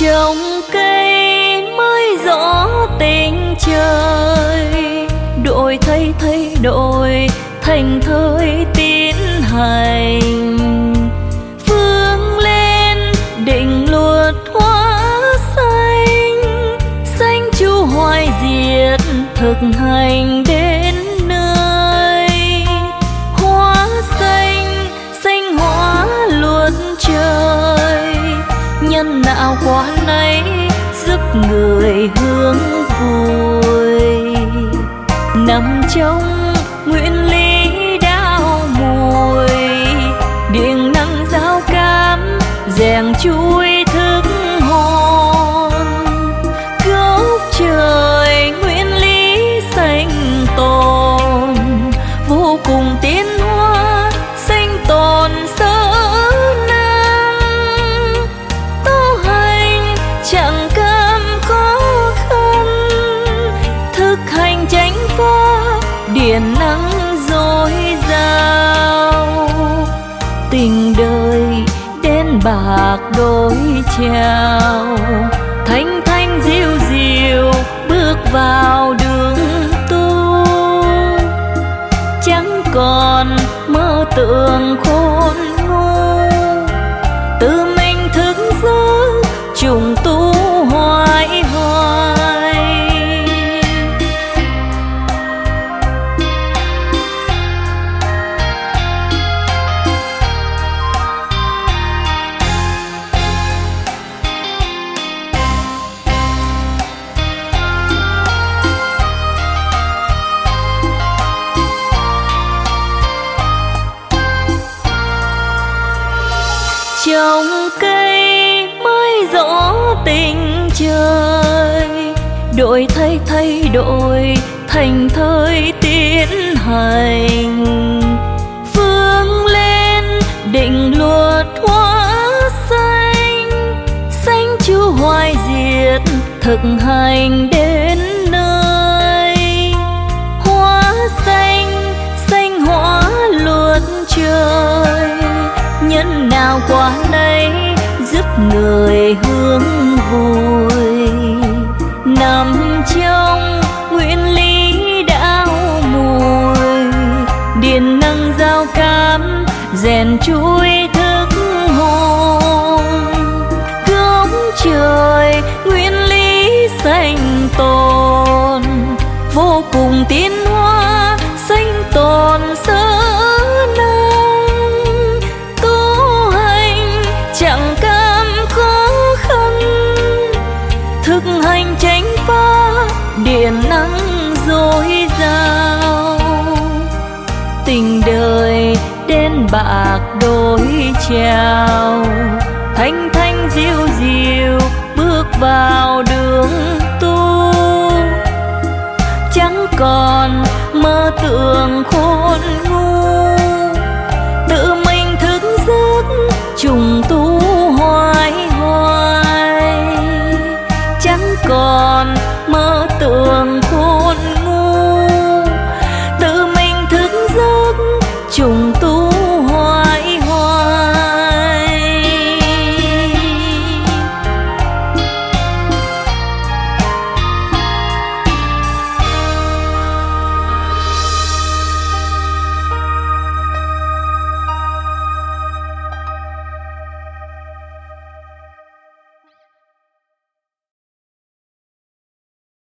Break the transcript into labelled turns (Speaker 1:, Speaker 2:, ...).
Speaker 1: trồng cây mới rõ tình trời. Đổi thay thay đổi, thành thơi tiến hành. Phương lên định luật hoa xanh xanh chu hoài diệt thực hành. Trong nguyện lý đau mùi điện năng giao cam rèn chui thức hồn. Gốc trời nguyên lý xanh tồn, vô cùng tiến biển nắng dối dao tình đời đen bạc đôi trao. Thanh thanh diêu diêu bước vào đường tu, chẳng còn mơ tưởng khôn ngu trồng cây mới rõ tình trời. Đổi thay thay đổi, thành thời tiến hành. Phương lên, định luật hoa xanh. Xanh chu hoài diệt, thực hành đêm người hướng vui. Nằm trong nguyên lý đạo mùi, điện năng giao cam rèn chuối thức hồn. Cống trời nguyên lý sanh tồn, vô cùng tiến điện nắng dối dào tình đời đến bạc đôi trao thanh thanh diệu diệu bước vào đường tu chẳng còn mơ tưởng khu.